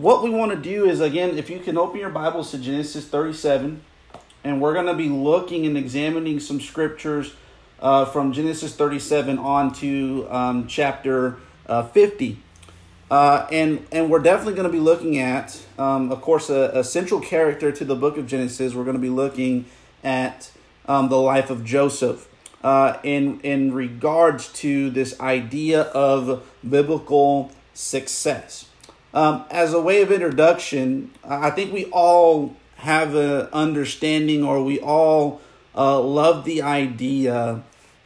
what we want to do is, again, if you can open your Bibles to Genesis 37, and we're going to be looking and examining some scriptures uh, from Genesis 37 on to um, chapter uh, 50. Uh, and and we're definitely going to be looking at, um, of course, a, a, central character to the book of Genesis. We're going to be looking at um, the life of Joseph uh, in in regards to this idea of biblical success. Um, as a way of introduction, I think we all have an understanding, or we all uh, love the idea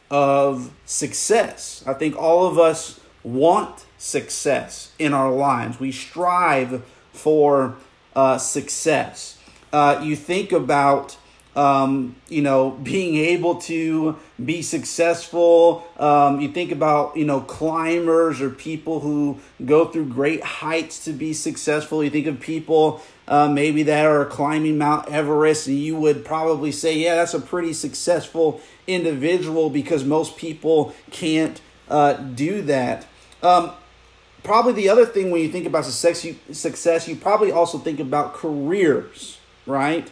of success. I think all of us want success in our lives. We strive for uh, success. Uh, you think about um, you know, being able to be successful. Um, you think about, you know, climbers or people who go through great heights to be successful. You think of people uh, maybe that are climbing Mount Everest, and you would probably say, yeah, that's a pretty successful individual because most people can't uh, do that. Um, probably the other thing when you think about success, you, success, you probably also think about careers, right?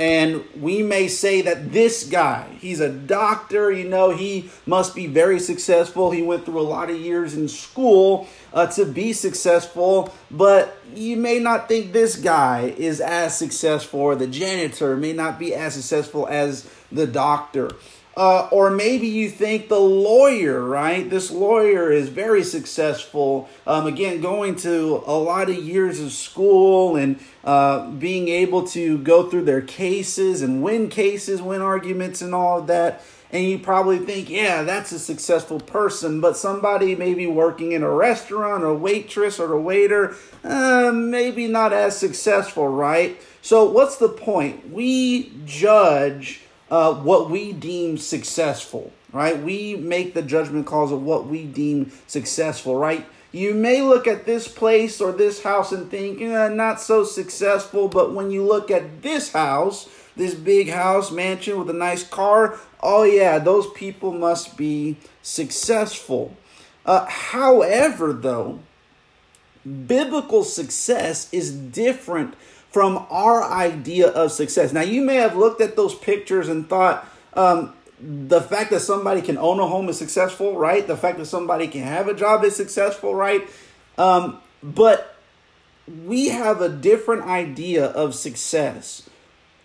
And we may say that this guy, he's a doctor, you know, he must be very successful. He went through a lot of years in school uh, to be successful, but you may not think this guy is as successful, or the janitor may not be as successful as the doctor. Uh, or maybe you think the lawyer, right? This lawyer is very successful. Um, again, going to a lot of years of school and uh, being able to go through their cases and win cases, win arguments, and all of that. And you probably think, yeah, that's a successful person. But somebody maybe working in a restaurant, or a waitress, or a waiter, uh, maybe not as successful, right? So, what's the point? We judge uh, what we deem successful, right? We make the judgment calls of what we deem successful, right? You may look at this place or this house and think, eh, not so successful, but when you look at this house, this big house, mansion with a nice car, oh yeah, those people must be successful. Uh, however, though, biblical success is different from our idea of success. Now, you may have looked at those pictures and thought, um, the fact that somebody can own a home is successful, right? The fact that somebody can have a job is successful, right? Um, but we have a different idea of success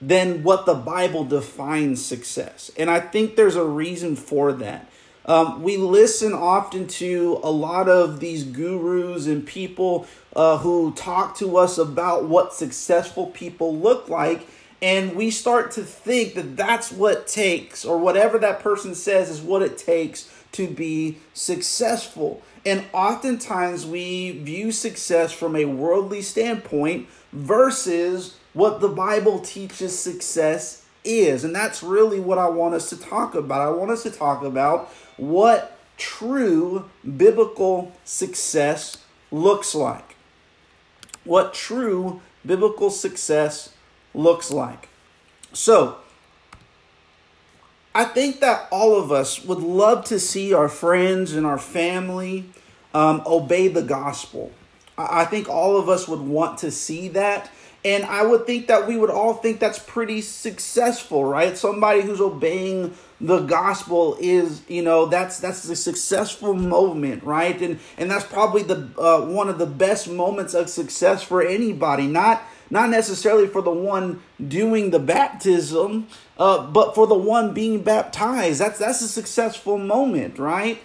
than what the Bible defines success. And I think there's a reason for that. Um, we listen often to a lot of these gurus and people uh, who talk to us about what successful people look like. And we start to think that that's what takes, or whatever that person says is what it takes to be successful. And oftentimes we view success from a worldly standpoint versus what the Bible teaches success is. And that's really what I want us to talk about. I want us to talk about what true biblical success looks like. What true biblical success looks like. So, I think that all of us would love to see our friends and our family um, obey the gospel. I think all of us would want to see that. And I would think that we would all think that's pretty successful, right? Somebody who's obeying the gospel is, you know, that's that's a successful moment, right? And and that's probably the uh, one of the best moments of success for anybody. Not not necessarily for the one doing the baptism, uh, but for the one being baptized. That's that's a successful moment, right?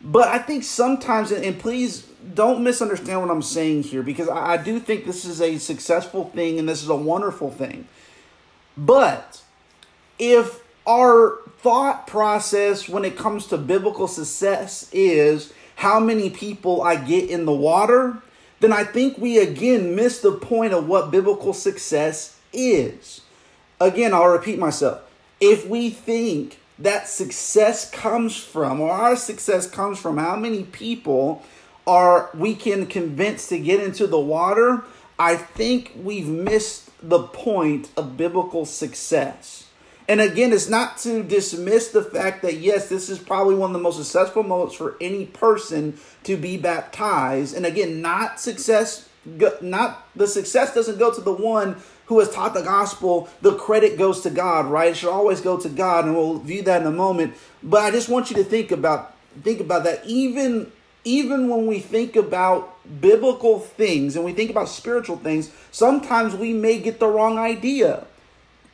But I think sometimes, and please don't misunderstand what I'm saying here because I, I do think this is a successful thing and this is a wonderful thing. But if our thought process when it comes to biblical success is how many people I get in the water, then I think we again miss the point of what biblical success is. Again, I'll repeat myself. If we think that success comes from, or our success comes from how many people are we can convince to get into the water, I think we've missed the point of biblical success. And again, it's not to dismiss the fact that, yes, this is probably one of the most successful moments for any person to be baptized. And again, not success, not the success doesn't go to the one who has taught the gospel. The credit goes to God, right? It should always go to God, and we'll view that in a moment. But I just want you to think about think about that. Even even when we think about biblical things and we think about spiritual things, sometimes we may get the wrong idea.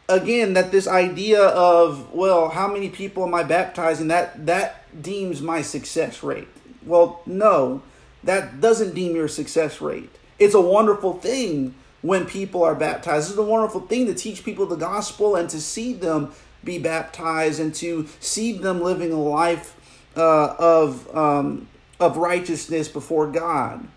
Again, that this idea of, well, how many people am I baptizing? That that deems my success rate. Well, no, that doesn't deem your success rate. It's a wonderful thing when people are baptized. It's a wonderful thing to teach people the gospel and to see them be baptized and to see them living a life uh, of um, of righteousness before God.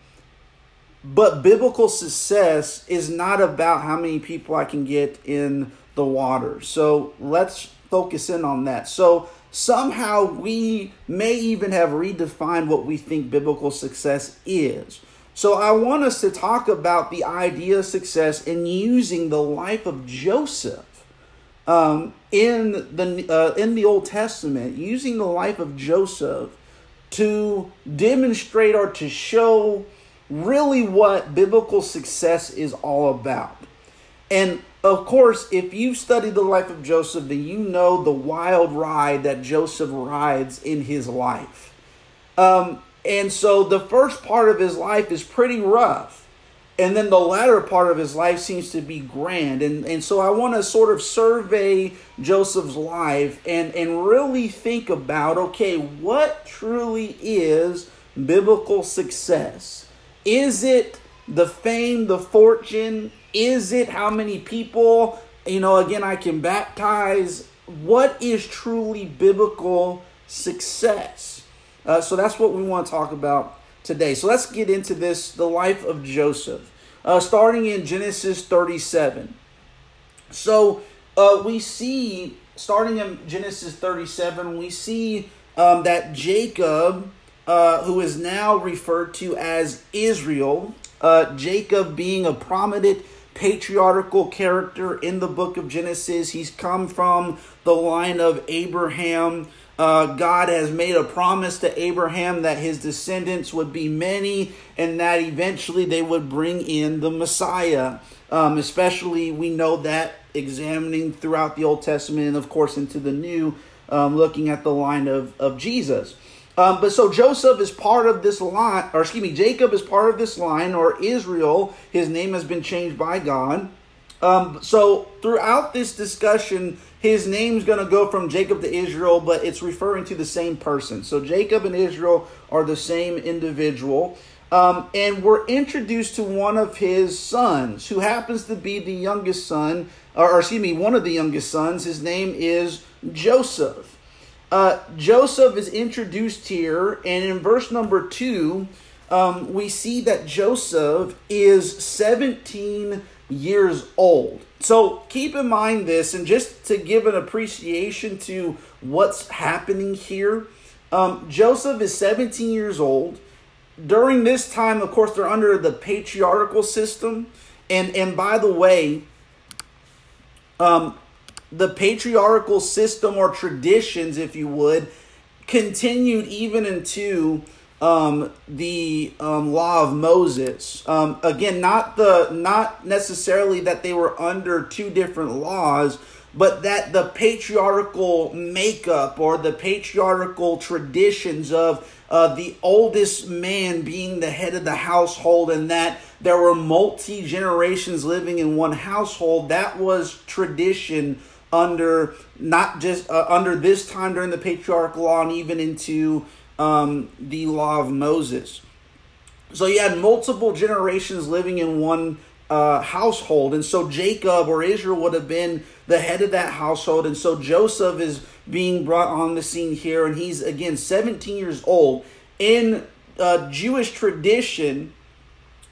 But biblical success is not about how many people I can get in the water. So let's focus in on that. So somehow we may even have redefined what we think biblical success is. So I want us to talk about the idea of success in using the life of Joseph um, in the uh, in the Old Testament, using the life of Joseph to demonstrate or to show really what biblical success is all about. And of course, if you've studied the life of Joseph, then you know the wild ride that Joseph rides in his life. Um, and so the first part of his life is pretty rough. And then the latter part of his life seems to be grand. And, and so I want to sort of survey Joseph's life and, and really think about okay, what truly is biblical success? Is it the fame, the fortune? Is it how many people, you know, again, I can baptize? What is truly biblical success? Uh, so that's what we want to talk about today. So let's get into this the life of Joseph, uh, starting in Genesis 37. So uh, we see, starting in Genesis 37, we see um, that Jacob, uh, who is now referred to as Israel, uh, Jacob being a prominent patriarchal character in the book of Genesis, he's come from the line of Abraham. Uh, God has made a promise to Abraham that his descendants would be many and that eventually they would bring in the Messiah. Um, especially, we know that examining throughout the Old Testament and, of course, into the New, um, looking at the line of, of Jesus. Um, but so Joseph is part of this line, or excuse me, Jacob is part of this line, or Israel, his name has been changed by God. Um, so throughout this discussion, his name's going to go from Jacob to Israel, but it's referring to the same person. So Jacob and Israel are the same individual. Um, and we're introduced to one of his sons, who happens to be the youngest son, or, or excuse me, one of the youngest sons. His name is Joseph. Uh, Joseph is introduced here, and in verse number two, um, we see that Joseph is 17 years old. So keep in mind this, and just to give an appreciation to what's happening here, um, Joseph is 17 years old. During this time, of course, they're under the patriarchal system. And, and by the way, um, the patriarchal system or traditions, if you would, continued even into um, the um, law of Moses. Um, again, not the not necessarily that they were under two different laws, but that the patriarchal makeup or the patriarchal traditions of uh, the oldest man being the head of the household, and that there were multi generations living in one household. That was tradition under not just uh, under this time during the patriarchal law and even into um, the law of Moses. So you had multiple generations living in one uh, household. And so Jacob or Israel would have been the head of that household. And so Joseph is being brought on the scene here. And he's, again, 17 years old. In uh, Jewish tradition,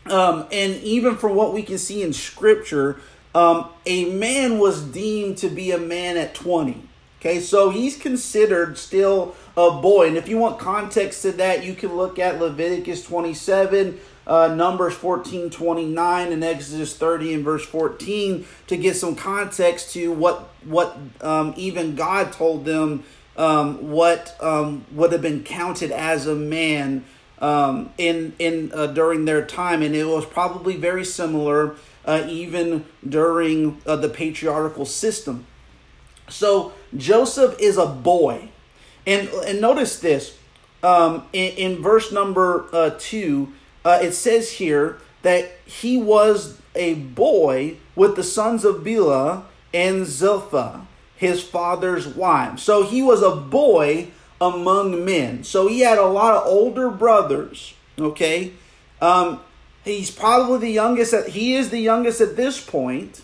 um, and even from what we can see in scripture, um, a man was deemed to be a man at 20. Okay, so he's considered still a boy. And if you want context to that, you can look at Leviticus 27, uh, Numbers 14, 29, and Exodus 30 and verse 14 to get some context to what, what um, even God told them um, what um, would have been counted as a man um, in in uh, during their time, and it was probably very similar uh, even during uh, the patriarchal system. So Joseph is a boy, and and notice this um, in, in verse number uh, two. Uh, it says here that he was a boy with the sons of Bilhah and Zilpah, his father's wife. So he was a boy among men. So he had a lot of older brothers. Okay, um, he's probably the youngest. At, he is the youngest at this point,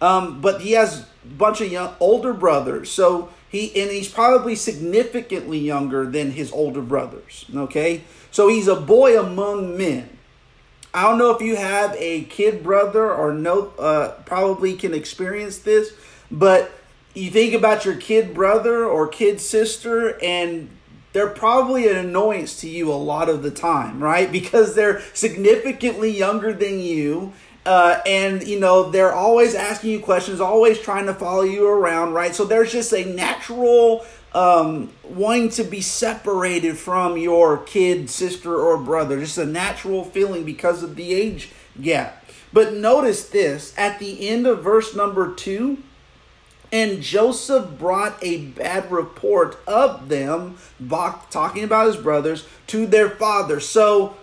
um, but he has a bunch of young, older brothers. So he and he's probably significantly younger than his older brothers. Okay, so he's a boy among men. I don't know if you have a kid brother or no, uh, probably can experience this, but you think about your kid brother or kid sister and they're probably an annoyance to you a lot of the time, right? Because they're significantly younger than you. Uh, and you know they're always asking you questions, always trying to follow you around, right? So there's just a natural um, wanting to be separated from your kid, sister, or brother, just a natural feeling because of the age gap. But notice this at the end of verse number two, and Joseph brought a bad report of them, talking about his brothers, to their father. So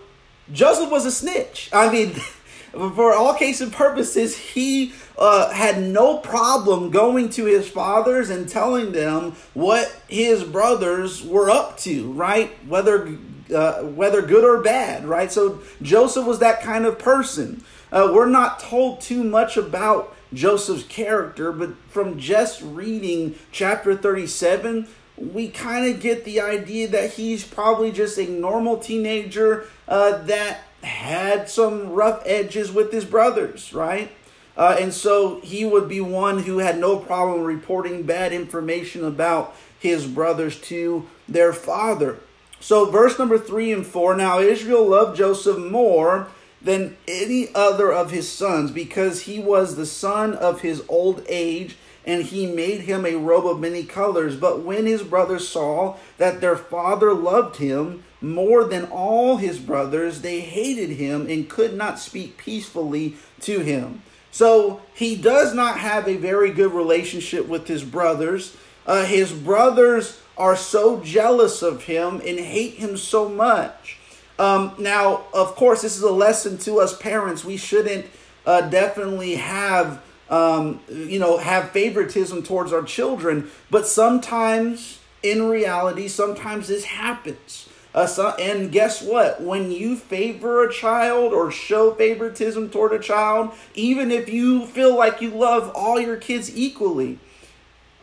Joseph was a snitch. I mean, for all case and purposes, he uh, had no problem going to his fathers and telling them what his brothers were up to, right? Whether uh, whether good or bad, right? So Joseph was that kind of person. Uh, we're not told too much about Joseph's character, but from just reading chapter 37, we kind of get the idea that he's probably just a normal teenager uh, that had some rough edges with his brothers, right? Uh, and so he would be one who had no problem reporting bad information about his brothers to their father. So, verse number three and four now Israel loved Joseph more than any other of his sons, because he was the son of his old age, and he made him a robe of many colors. But when his brothers saw that their father loved him more than all his brothers, they hated him and could not speak peacefully to him. So he does not have a very good relationship with his brothers. Uh, his brothers are so jealous of him and hate him so much um, now, of course, this is a lesson to us parents. We shouldn't uh, definitely have um, you know have favoritism towards our children, but sometimes in reality, sometimes this happens. Uh, so, and guess what? When you favor a child or show favoritism toward a child, even if you feel like you love all your kids equally,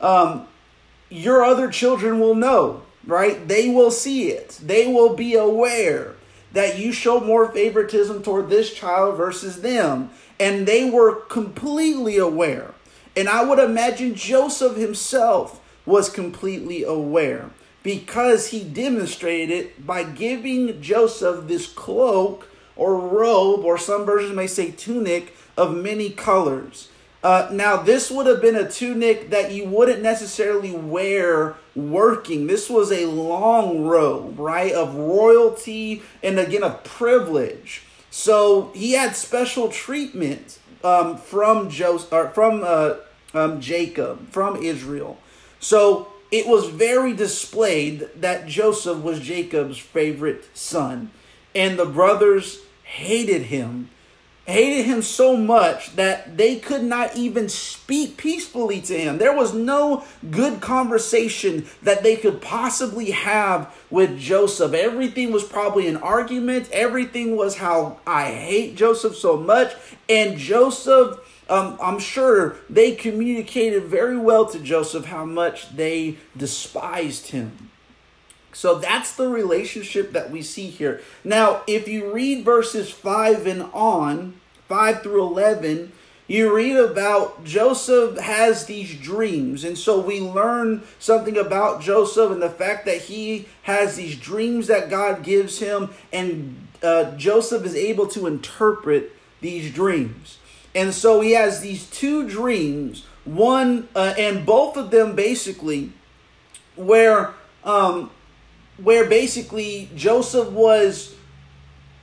um, your other children will know, right? They will see it. They will be aware that you show more favoritism toward this child versus them. And they were completely aware. And I would imagine Joseph himself was completely aware because he demonstrated it by giving Joseph this cloak or robe, or some versions may say tunic, of many colors. Uh, now, this would have been a tunic that you wouldn't necessarily wear working. This was a long robe, right, of royalty and again of privilege. So he had special treatment um, from Joseph, or from uh, um, Jacob, from Israel. So it was very displayed that Joseph was Jacob's favorite son, and the brothers hated him hated him so much that they could not even speak peacefully to him. There was no good conversation that they could possibly have with Joseph. Everything was probably an argument. Everything was how I hate Joseph so much. And Joseph, um, I'm sure they communicated very well to Joseph how much they despised him. So that's the relationship that we see here. Now, if you read verses 5 and on, 5 through 11, you read about Joseph has these dreams. And so we learn something about Joseph and the fact that he has these dreams that God gives him, and uh, Joseph is able to interpret these dreams. And so he has these two dreams, one, uh, and both of them basically, where um, where basically Joseph was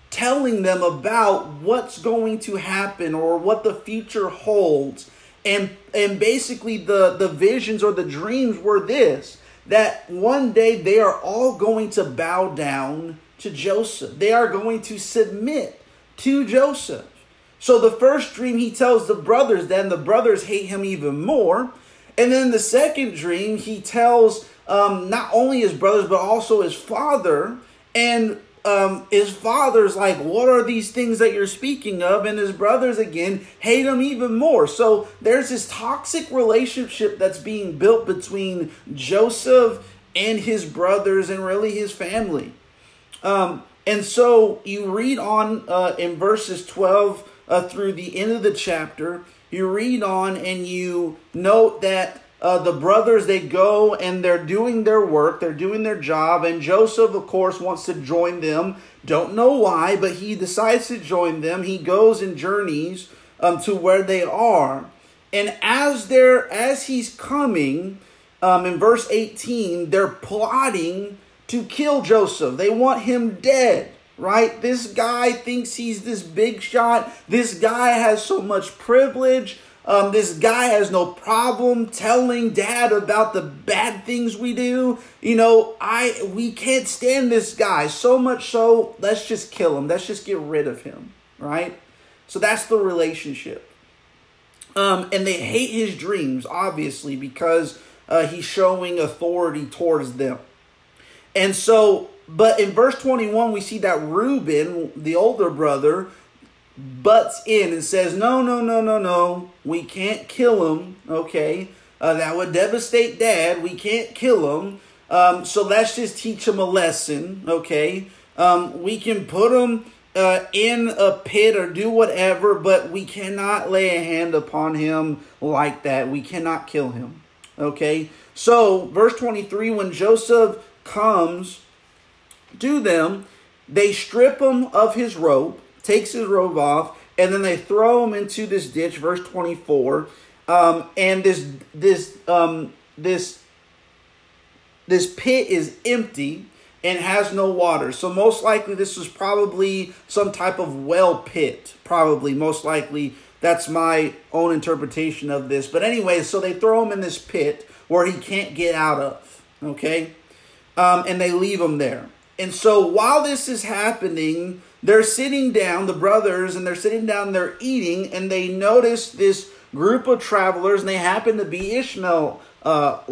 telling them about what's going to happen or what the future holds. And and basically the, the visions or the dreams were this that one day they are all going to bow down to Joseph. They are going to submit to Joseph. So the first dream he tells the brothers, then the brothers hate him even more. And then the second dream he tells um, not only his brothers but also his father. And um, his father's like, What are these things that you're speaking of? And his brothers again hate him even more. So there's this toxic relationship that's being built between Joseph and his brothers and really his family. Um, and so you read on uh, in verses 12 uh, through the end of the chapter, you read on and you note that uh, the brothers they go and they're doing their work they're doing their job and joseph of course wants to join them. Don't know why but he decides to join them. He goes and journeys um, to where they are. And as they're as he's coming um, in verse 18 they're plotting to kill joseph. They want him dead right? This guy thinks he's this big shot. This guy has so much privilege um, this guy has no problem telling dad about the bad things we do. You know, I we can't stand this guy so much so let's just kill him. Let's just get rid of him, right? So that's the relationship. Um, and they hate his dreams, obviously, because uh, he's showing authority towards them. And so, but in verse 21, we see that Reuben, the older brother, butts in and says, No, no, no, no, no, we can't kill him, okay? Uh, that would devastate dad. We can't kill him. Um, so let's just teach him a lesson, okay? Um, we can put him uh, in a pit or do whatever, but we cannot lay a hand upon him like that. We cannot kill him, okay? So, verse 23 when Joseph comes to them, they strip him of his robe takes his robe off, and then they throw him into this ditch, verse 24. Um, and this this um, this this pit is empty and has no water. So most likely this was probably some type of well pit. Probably, most likely. That's my own interpretation of this. But anyway, so they throw him in this pit where he can't get out of. Okay? Um, and they leave him there. And so while this is happening, they're sitting down, the brothers, and they're sitting down, they're eating, and they notice this group of travelers, and they happen to be Ishmaelites. Uh,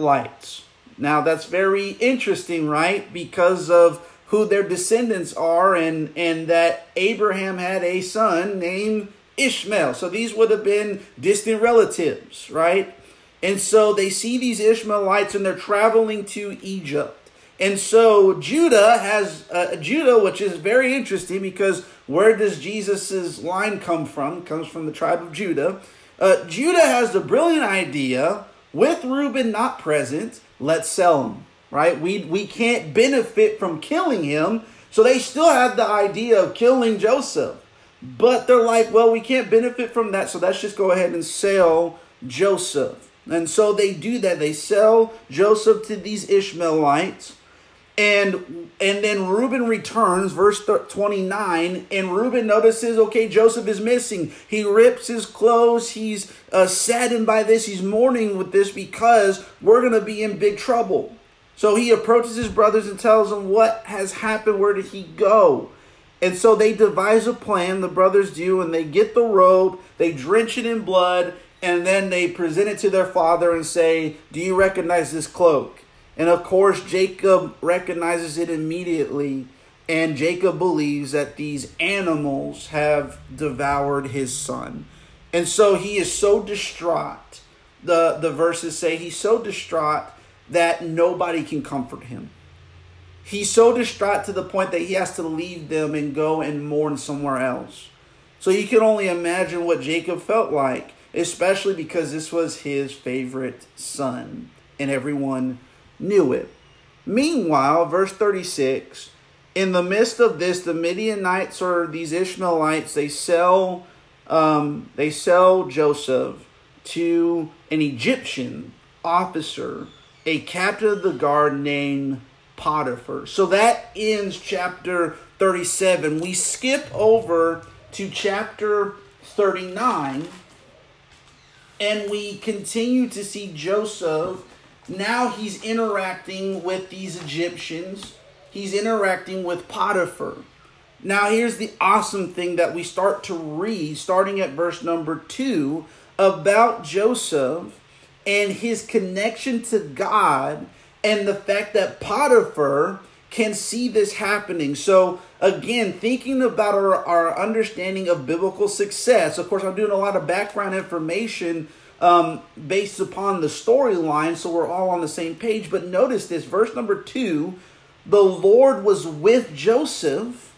now, that's very interesting, right? Because of who their descendants are, and, and that Abraham had a son named Ishmael. So these would have been distant relatives, right? And so they see these Ishmaelites and they're traveling to Egypt. And so Judah has uh, Judah, which is very interesting because where does Jesus's line come from? It comes from the tribe of Judah. Uh, Judah has the brilliant idea with Reuben not present, let's sell him. Right? We we can't benefit from killing him, so they still have the idea of killing Joseph. But they're like, well, we can't benefit from that, so let's just go ahead and sell Joseph. And so they do that. They sell Joseph to these Ishmaelites. And and then Reuben returns, verse 29, and Reuben notices, okay, Joseph is missing. He rips his clothes. He's uh, saddened by this. He's mourning with this because we're going to be in big trouble. So he approaches his brothers and tells them what has happened. Where did he go? And so they devise a plan, the brothers do, and they get the robe, they drench it in blood, and then they present it to their father and say, Do you recognize this cloak? And of course, Jacob recognizes it immediately, and Jacob believes that these animals have devoured his son. And so he is so distraught. The, the verses say he's so distraught that nobody can comfort him. He's so distraught to the point that he has to leave them and go and mourn somewhere else. So you can only imagine what Jacob felt like, especially because this was his favorite son, and everyone knew it. Meanwhile, verse 36, in the midst of this, the Midianites or these Ishmaelites, they sell um, they sell Joseph to an Egyptian officer, a captain of the guard named Potiphar. So that ends chapter 37. We skip over to chapter 39 and we continue to see Joseph. Now he's interacting with these Egyptians, he's interacting with Potiphar. Now, here's the awesome thing that we start to read, starting at verse number two, about Joseph and his connection to God and the fact that Potiphar can see this happening. So, again, thinking about our, our understanding of biblical success, of course, I'm doing a lot of background information um, based upon the storyline, so we're all on the same page. But notice this verse number two the Lord was with Joseph.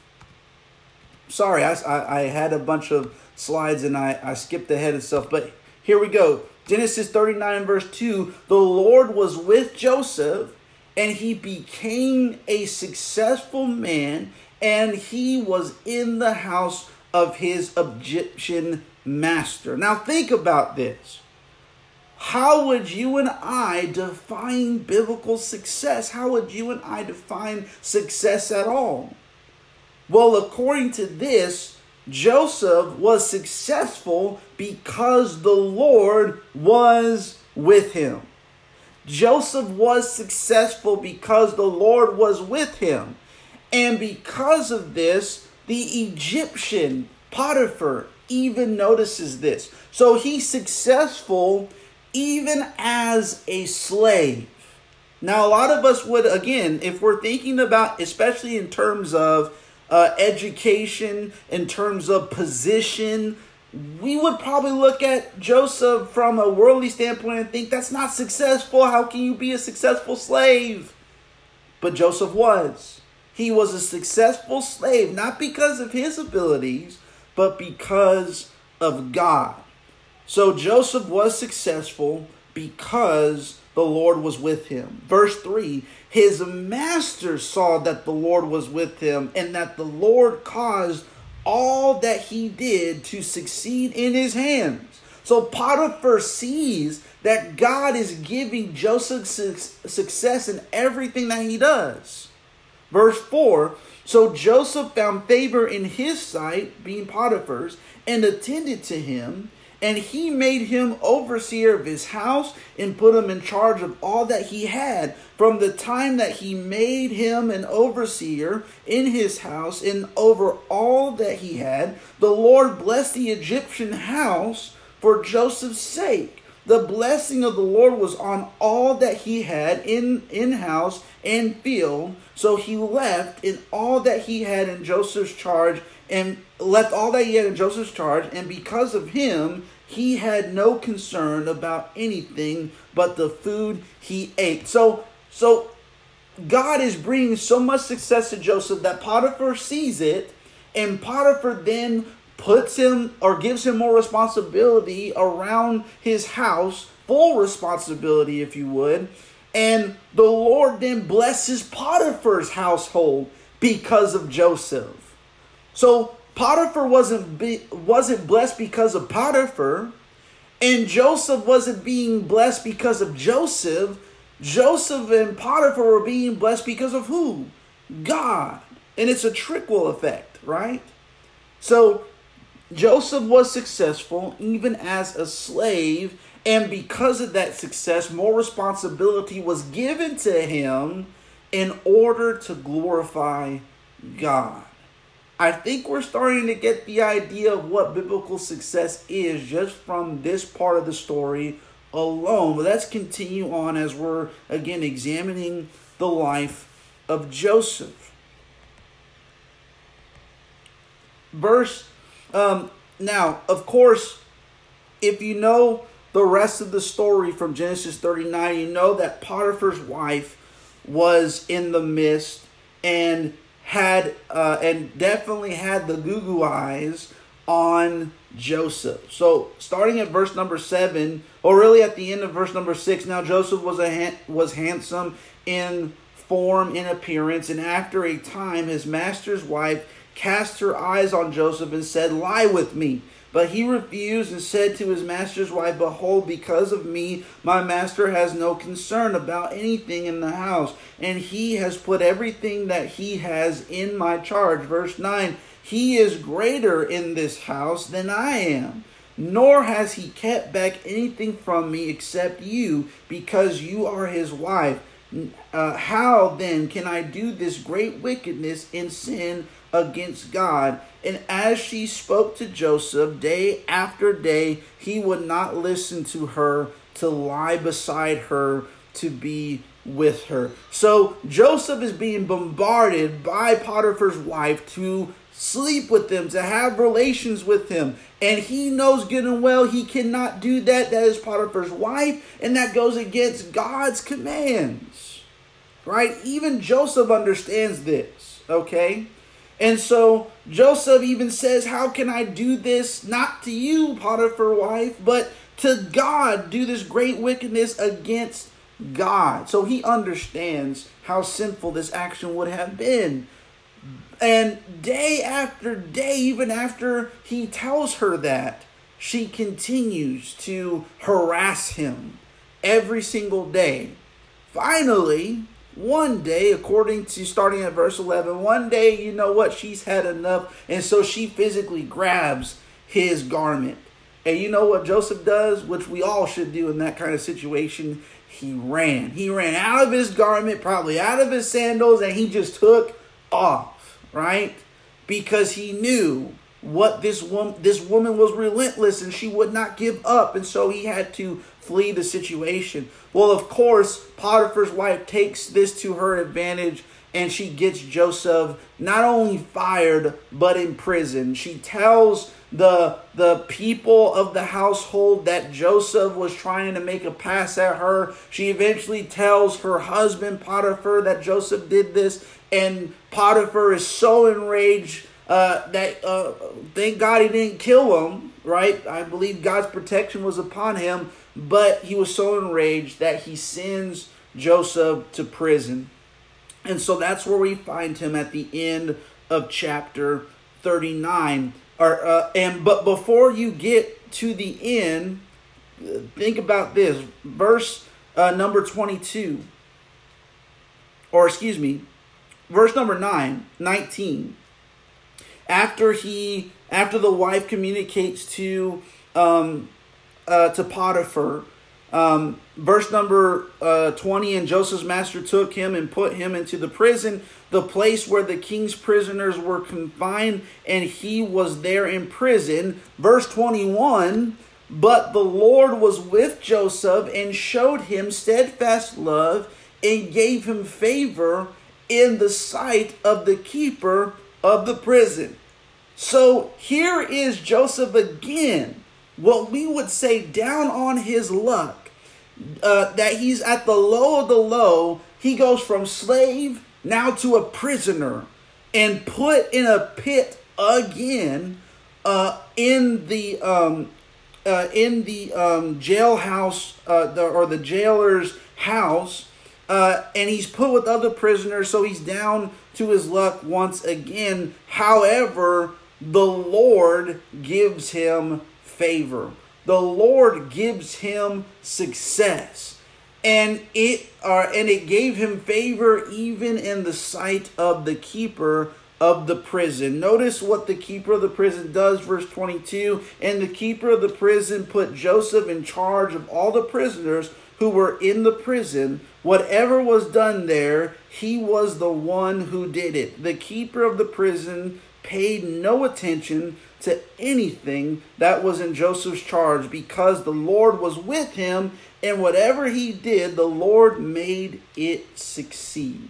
Sorry, I, I, had a bunch of slides and I, I skipped ahead and stuff, but here we go. Genesis 39, verse 2 The Lord was with Joseph and he became a successful man, and he was in the house of his Egyptian master. Now, think about this. How would you and I define biblical success? How would you and I define success at all? Well, according to this, Joseph was successful because the Lord was with him. Joseph was successful because the Lord was with him. And because of this, the Egyptian Potiphar even notices this. So he's successful even as a slave. Now, a lot of us would, again, if we're thinking about, especially in terms of uh, education, in terms of position, we would probably look at Joseph from a worldly standpoint and think that's not successful. How can you be a successful slave? But Joseph was. He was a successful slave, not because of his abilities, but because of God. So Joseph was successful because the Lord was with him. Verse 3 His master saw that the Lord was with him, and that the Lord caused all that he did to succeed in his hands. So Potiphar sees that God is giving Joseph success in everything that he does. Verse 4 So Joseph found favor in his sight, being Potiphar's, and attended to him. And he made him overseer of his house and put him in charge of all that he had. From the time that he made him an overseer in his house and over all that he had, the Lord blessed the Egyptian house for Joseph's sake. The blessing of the Lord was on all that he had in in house and field. So he left in all that he had in Joseph's charge and left all that he had in Joseph's charge, and because of him, he had no concern about anything but the food he ate. So, so God is bringing so much success to Joseph that Potiphar sees it, and Potiphar then puts him or gives him more responsibility around his house, full responsibility, if you would. And the Lord then blesses Potiphar's household because of Joseph. So Potiphar wasn't be, wasn't blessed because of Potiphar, and Joseph wasn't being blessed because of Joseph. Joseph and Potiphar were being blessed because of who? God. And it's a trickle effect, right? So Joseph was successful even as a slave, and because of that success, more responsibility was given to him in order to glorify God. I think we're starting to get the idea of what biblical success is just from this part of the story alone. But let's continue on as we're again examining the life of Joseph. Verse um, now, of course, if you know the rest of the story from Genesis 39, you know that Potiphar's wife was in the midst and had uh, and definitely had the goo goo eyes on Joseph. So starting at verse number seven, or really at the end of verse number six, now Joseph was a ha- was handsome in form in appearance, and after a time, his master's wife cast her eyes on Joseph and said, "Lie with me." But he refused and said to his master's wife, Behold, because of me, my master has no concern about anything in the house, and he has put everything that he has in my charge. Verse 9 He is greater in this house than I am, nor has he kept back anything from me except you, because you are his wife. Uh, how then can I do this great wickedness and sin against God? And as she spoke to Joseph day after day, he would not listen to her to lie beside her to be with her. So Joseph is being bombarded by Potiphar's wife to sleep with him, to have relations with him. And he knows good and well he cannot do that. That is Potiphar's wife, and that goes against God's commands. Right? Even Joseph understands this. Okay? And so Joseph even says, How can I do this? Not to you, Potiphar wife, but to God, do this great wickedness against God. So he understands how sinful this action would have been. And day after day, even after he tells her that, she continues to harass him every single day. Finally, one day, according to starting at verse 11, one day, you know what? She's had enough. And so she physically grabs his garment. And you know what Joseph does, which we all should do in that kind of situation? He ran. He ran out of his garment, probably out of his sandals, and he just took off, right? Because he knew what this woman this woman was relentless and she would not give up and so he had to flee the situation. Well of course potiphar's wife takes this to her advantage and she gets joseph not only fired but in prison. She tells the the people of the household that joseph was trying to make a pass at her. She eventually tells her husband potiphar that joseph did this and potiphar is so enraged uh, that uh, thank God he didn't kill him, right? I believe God's protection was upon him, but he was so enraged that he sends Joseph to prison. And so that's where we find him at the end of chapter 39. Or, uh, and but before you get to the end, think about this verse uh, number 22 or excuse me verse number 9 19 after he after the wife communicates to um, uh, to Potiphar. Um, verse number uh, 20 and Joseph's master took him and put him into the prison, the place where the king's prisoners were confined, and he was there in prison. Verse 21 But the Lord was with Joseph and showed him steadfast love and gave him favor in the sight of the keeper of the prison. So here is Joseph again, what we would say down on his luck, uh, that he's at the low of the low. He goes from slave now to a prisoner and put in a pit again uh, in the um, uh, in the um, jailhouse uh, the, or the jailer's house, uh, and he's put with other prisoners, so he's down to his luck once again. However, the Lord gives him favor. The Lord gives him success. And it uh, and it gave him favor even in the sight of the keeper of the prison. Notice what the keeper of the prison does, verse 22. And the keeper of the prison put Joseph in charge of all the prisoners who were in the prison. Whatever was done there, he was the one who did it. The keeper of the prison paid no attention to anything that was in Joseph's charge because the Lord was with him, and whatever he did, the Lord made it succeed.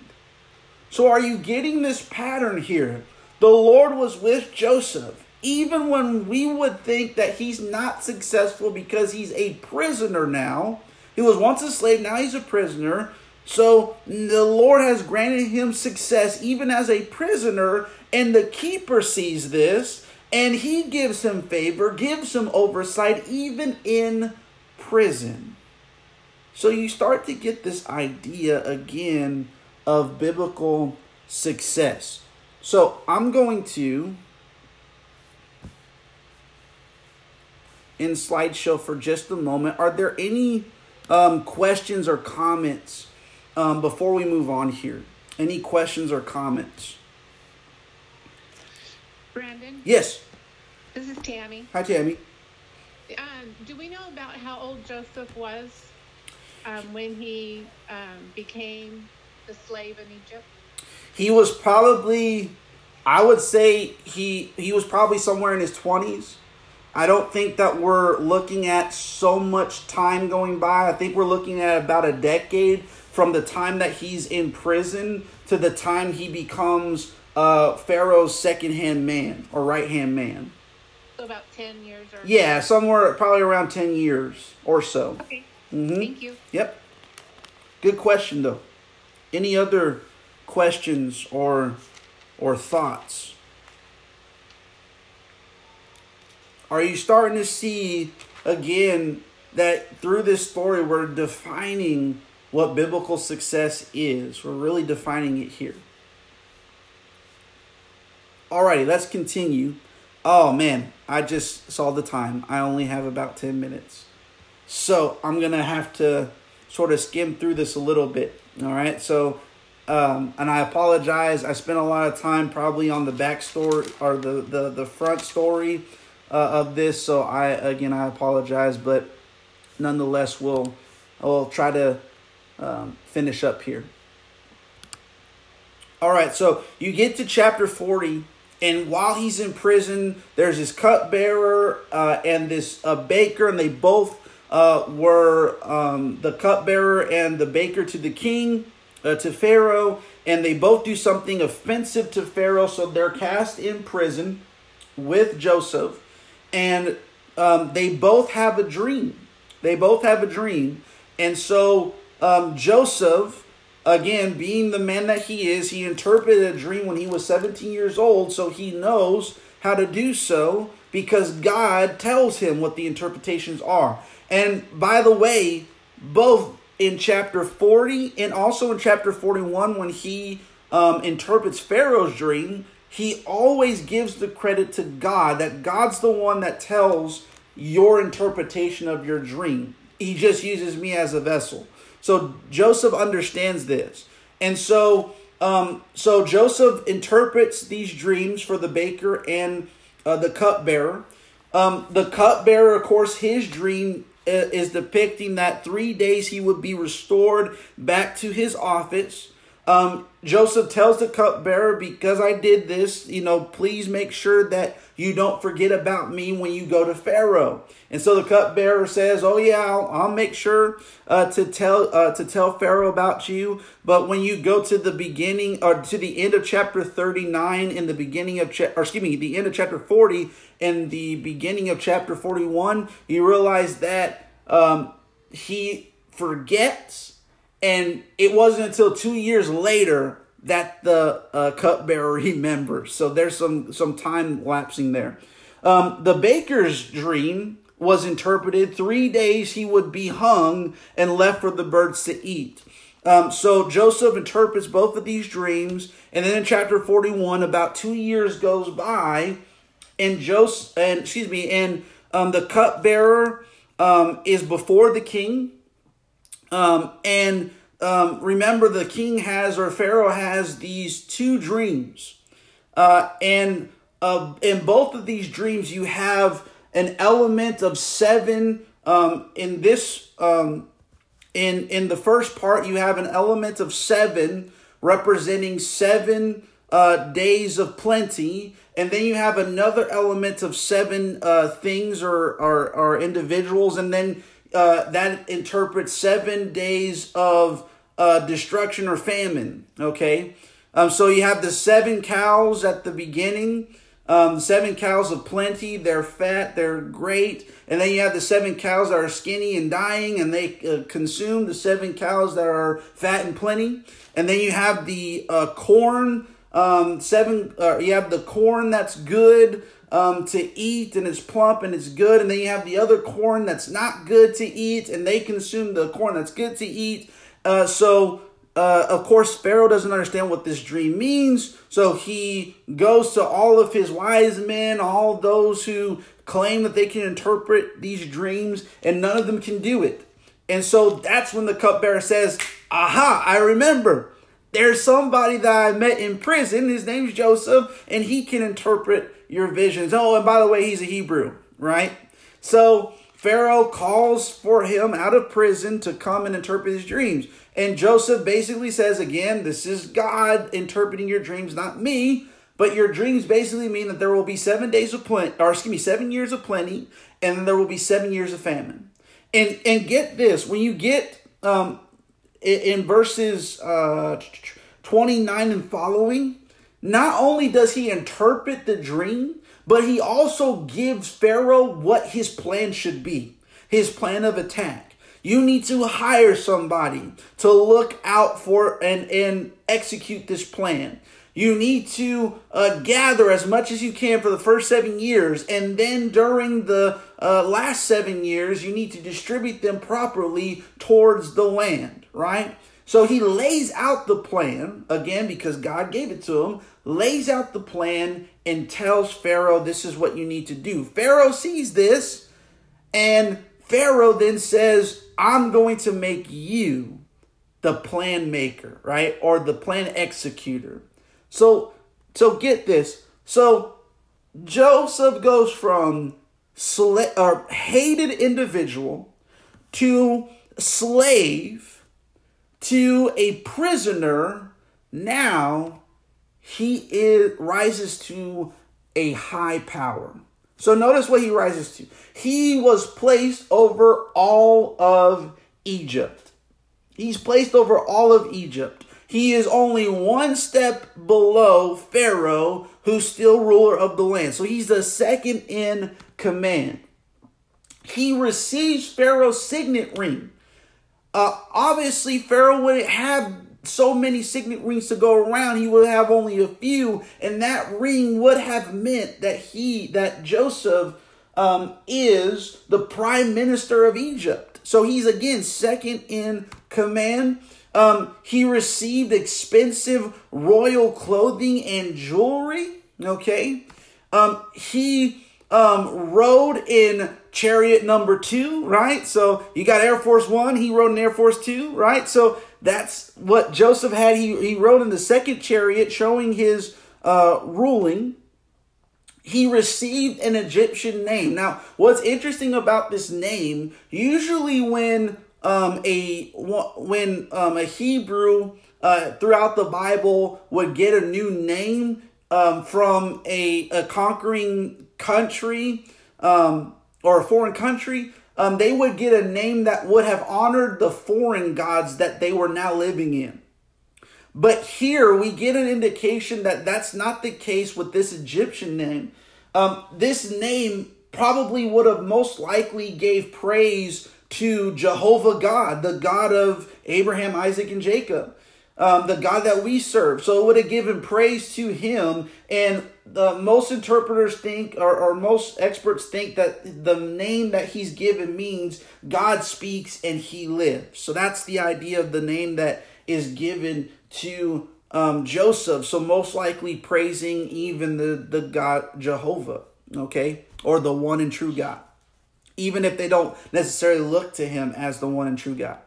So, are you getting this pattern here? The Lord was with Joseph, even when we would think that he's not successful because he's a prisoner now. He was once a slave, now he's a prisoner. So the Lord has granted him success even as a prisoner, and the keeper sees this, and he gives him favor, gives him oversight even in prison. So you start to get this idea again of biblical success. So I'm going to in slideshow for just a moment. Are there any um, questions or comments um, before we move on here? Any questions or comments? Brandon, Yes. this is Tammy. Hi, Tammy. Um, do we know about how old Joseph was um, when he um, became the slave in Egypt? He was probably, I would say he he was probably somewhere in his twenties. I don't think that we're looking at so much time going by. I think we're looking at about a decade from the time that he's in prison to the time he becomes uh, Pharaoh's second hand man or right hand man. So about 10 years or Yeah, somewhere probably around 10 years or so. Okay. Mhm. Thank you. Yep. Good question though. Any other questions or or thoughts? Are you starting to see again that through this story we're defining what biblical success is? We're really defining it here. Alrighty, let's continue. Oh man, I just saw the time. I only have about 10 minutes. So I'm gonna have to sort of skim through this a little bit. All right. So, um, and I apologize. I spent a lot of time probably on the back story or the the the front story uh, of this. So I again I apologize, but nonetheless we'll we'll try to um, finish up here. All right. So you get to chapter forty. And while he's in prison, there's this cupbearer uh, and this uh, baker, and they both uh, were um, the cupbearer and the baker to the king, uh, to Pharaoh, and they both do something offensive to Pharaoh, so they're cast in prison with Joseph, and um, they both have a dream. They both have a dream, and so um, Joseph, again, being the man that he is, he interpreted a dream when he was 17 years old, so he knows how to do so because God tells him what the interpretations are. And by the way, both in chapter 40 and also in chapter 41, when he um, interprets Pharaoh's dream, he always gives the credit to God, that God's the one that tells your interpretation of your dream. He just uses me as a vessel. So Joseph understands this. And so um, so Joseph interprets these dreams for the baker and uh, the cupbearer. Um, the cupbearer, of course, his dream uh, is depicting that three days he would be restored back to his office. Um, Joseph tells the cupbearer, because I did this, you know, please make sure that you don't forget about me when you go to Pharaoh. And so the cupbearer says, "Oh yeah, I'll, I'll make sure uh, to tell uh, to tell Pharaoh about you. But when you go to the beginning or to the end of chapter thirty nine, in the beginning of cha- or excuse me, the end of chapter forty, and the beginning of chapter forty one, you realize that um, he forgets, and it wasn't until two years later that the uh, cupbearer remembers. So there's some some time lapsing there. Um, the baker's dream was interpreted three days he would be hung and left for the birds to eat. Um, so Joseph interprets both of these dreams, and then in chapter 41, about two years goes by, and Joseph and excuse me, and um, the cupbearer um, is before the king, um, and um, remember the king has or Pharaoh has these two dreams, uh, and uh, in both of these dreams you have an element of seven. Um, in this, um, in in the first part, you have an element of seven representing seven uh, days of plenty, and then you have another element of seven uh, things or, or or individuals, and then uh, that interprets seven days of uh, destruction or famine. Okay, um, so you have the seven cows at the beginning. Um, seven cows of plenty, they're fat, they're great. And then you have the seven cows that are skinny and dying, and they uh, consume the seven cows that are fat and plenty. And then you have the uh, corn, um, seven, uh, you have the corn that's good um, to eat and it's plump and it's good. And then you have the other corn that's not good to eat, and they consume the corn that's good to eat. Uh, so uh, of course, Pharaoh doesn't understand what this dream means, so he goes to all of his wise men, all those who claim that they can interpret these dreams, and none of them can do it. And so that's when the cupbearer says, Aha, I remember. There's somebody that I met in prison. His name's Joseph, and he can interpret your visions. Oh, and by the way, he's a Hebrew, right? So Pharaoh calls for him out of prison to come and interpret his dreams. And Joseph basically says, again, this is God interpreting your dreams, not me. But your dreams basically mean that there will be seven days of plenty, or excuse me, seven years of plenty, and there will be seven years of famine. And and get this, when you get um, in verses uh, 29 and following, not only does he interpret the dream, but he also gives Pharaoh what his plan should be his plan of attack. You need to hire somebody to look out for and, and execute this plan. You need to uh, gather as much as you can for the first seven years, and then during the uh, last seven years, you need to distribute them properly towards the land, right? So he lays out the plan, again, because God gave it to him, lays out the plan and tells Pharaoh, This is what you need to do. Pharaoh sees this, and Pharaoh then says, I'm going to make you the plan maker, right? Or the plan executor. So, so get this. So Joseph goes from sla- or hated individual to slave to a prisoner. Now he is rises to a high power. So notice what he rises to. He was placed over all of Egypt. He's placed over all of Egypt. He is only one step below Pharaoh, who's still ruler of the land. So he's the second in command. He receives Pharaoh's signet ring. Uh, obviously, Pharaoh wouldn't have so many signet rings to go around, he would have only a few, and that ring would have meant that he, that Joseph, um, is the prime minister of Egypt. So he's again second in command. Um, he received expensive royal clothing and jewelry. Okay. Um, he um, rode in chariot number two, right? So you got Air Force One, he rode in Air Force Two, right? So that's what Joseph had. He, he rode in the second chariot, showing his uh, ruling. He received an Egyptian name. Now, what's interesting about this name, usually when um, a when um, a Hebrew uh, throughout the Bible would get a new name um, from a, a conquering country um, or a foreign country, um, they would get a name that would have honored the foreign gods that they were now living in. But here we get an indication that that's not the case with this Egyptian name. Um, this name probably would have most likely gave praise to Jehovah God, the God of Abraham, Isaac, and Jacob um, the God that we serve. So it would have given praise to him. And the most interpreters think, or, or most experts think, that the name that he's given means God speaks and he lives. So that's the idea of the name that is given to um, Joseph. So most likely praising even the, the God Jehovah, okay, or the one and true God, even if they don't necessarily look to him as the one and true God.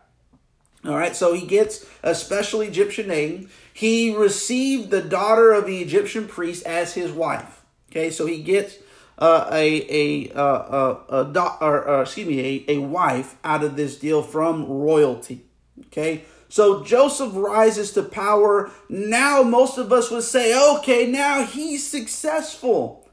All right, so he gets a special Egyptian name. He received the daughter of the Egyptian priest as his wife. Okay, so he gets uh, a a uh, a, a do- or, or, excuse me a, a wife out of this deal from royalty. Okay, so Joseph rises to power. Now most of us would say, okay, now he's successful.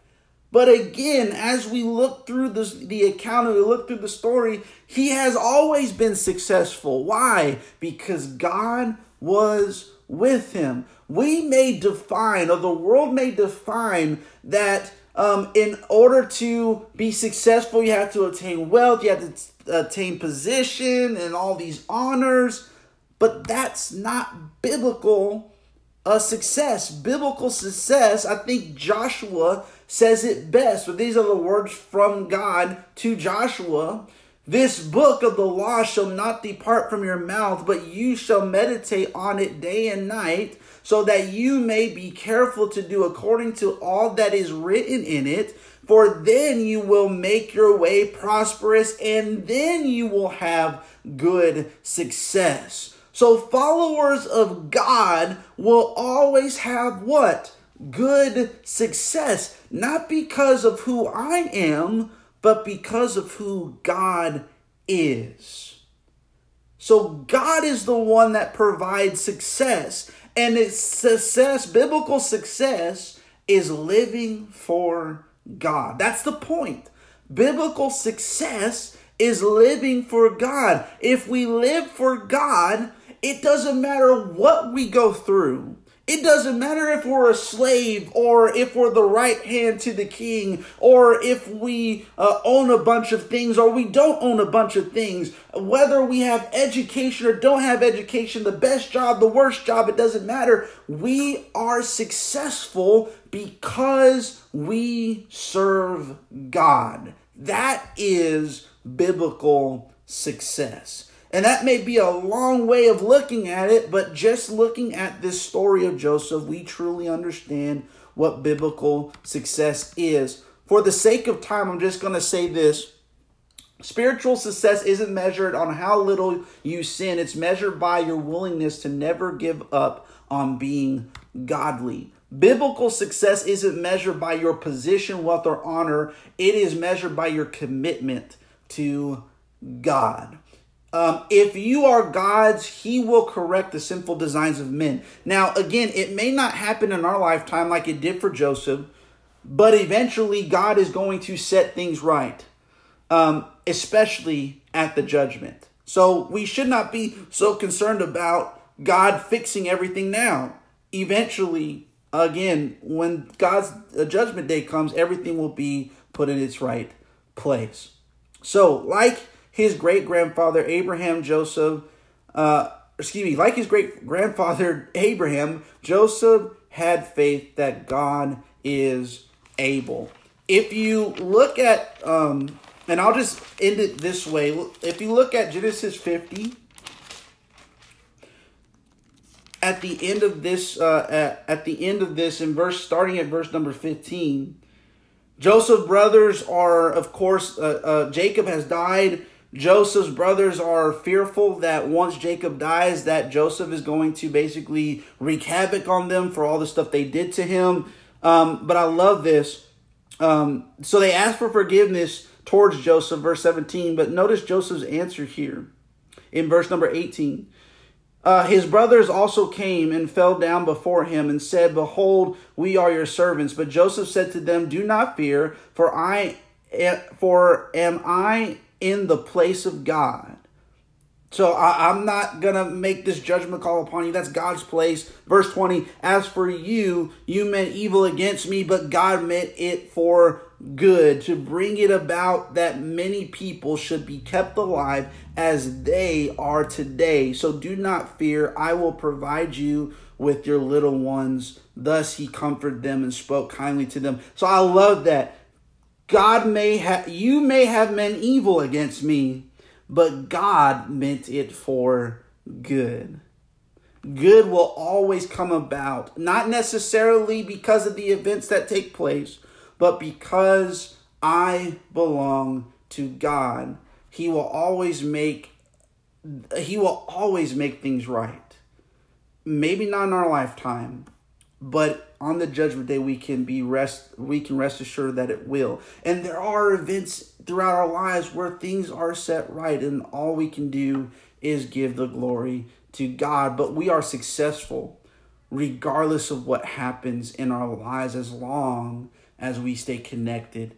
But again, as we look through this, the account and we look through the story, he has always been successful. Why? Because God was with him. We may define, or the world may define, that um, in order to be successful, you have to attain wealth, you have to attain position and all these honors. But that's not biblical uh, success. Biblical success, I think Joshua says it best. But these are the words from God to Joshua. This book of the law shall not depart from your mouth, but you shall meditate on it day and night, so that you may be careful to do according to all that is written in it. for then you will make your way prosperous and then you will have good success. So, followers of God will always have what? Good success. Not because of who I am, but because of who God is. So, God is the one that provides success. And it's success, biblical success, is living for God. That's the point. Biblical success is living for God. If we live for God, it doesn't matter what we go through. It doesn't matter if we're a slave or if we're the right hand to the king or if we uh, own a bunch of things or we don't own a bunch of things. Whether we have education or don't have education, the best job, the worst job, it doesn't matter. We are successful because we serve God. That is biblical success. And that may be a long way of looking at it, but just looking at this story of Joseph, we truly understand what biblical success is. For the sake of time, I'm just going to say this. Spiritual success isn't measured on how little you sin, it's measured by your willingness to never give up on being godly. Biblical success isn't measured by your position, wealth, or honor, it is measured by your commitment to God. Um, if you are God's, He will correct the sinful designs of men. Now, again, it may not happen in our lifetime like it did for Joseph, but eventually God is going to set things right, um, especially at the judgment. So we should not be so concerned about God fixing everything now. Eventually, again, when God's uh, judgment day comes, everything will be put in its right place. So, like his great grandfather Abraham Joseph, uh, excuse me, like his great grandfather Abraham, Joseph had faith that God is able. If you look at, um, and I'll just end it this way. If you look at Genesis 50, at the end of this, uh, at, at the end of this, in verse, starting at verse number 15, Joseph's brothers are, of course, uh, uh, Jacob has died. Joseph's brothers are fearful that once Jacob dies, that Joseph is going to basically wreak havoc on them for all the stuff they did to him. Um, but I love this. Um, so they ask for forgiveness towards Joseph, verse 17. But notice Joseph's answer here in verse number 18. Uh, his brothers also came and fell down before him and said, Behold, we are your servants. But Joseph said to them, Do not fear, for I, for am I in the place of God. So I, am not going to make this judgment call upon you. That's God's place. Verse 20 As for you, you meant evil against me, but God meant it for good to bring it about that many people should be kept alive as they are today. So do not fear. I will provide you with your little ones. Thus he comforted them and spoke kindly to them. So I love that. God may have, you may have meant evil against me, but God meant it for good. Good will always come about, not necessarily because of the events that take place, but because I belong to God. He will always make he will always make things right. Maybe not in our lifetime, but on the judgment day we can be rest we can rest assured that it will. And there are events throughout our lives where things are set right and all we can do is give the glory to god. But we are successful regardless of what happens in our lives as long as we stay connected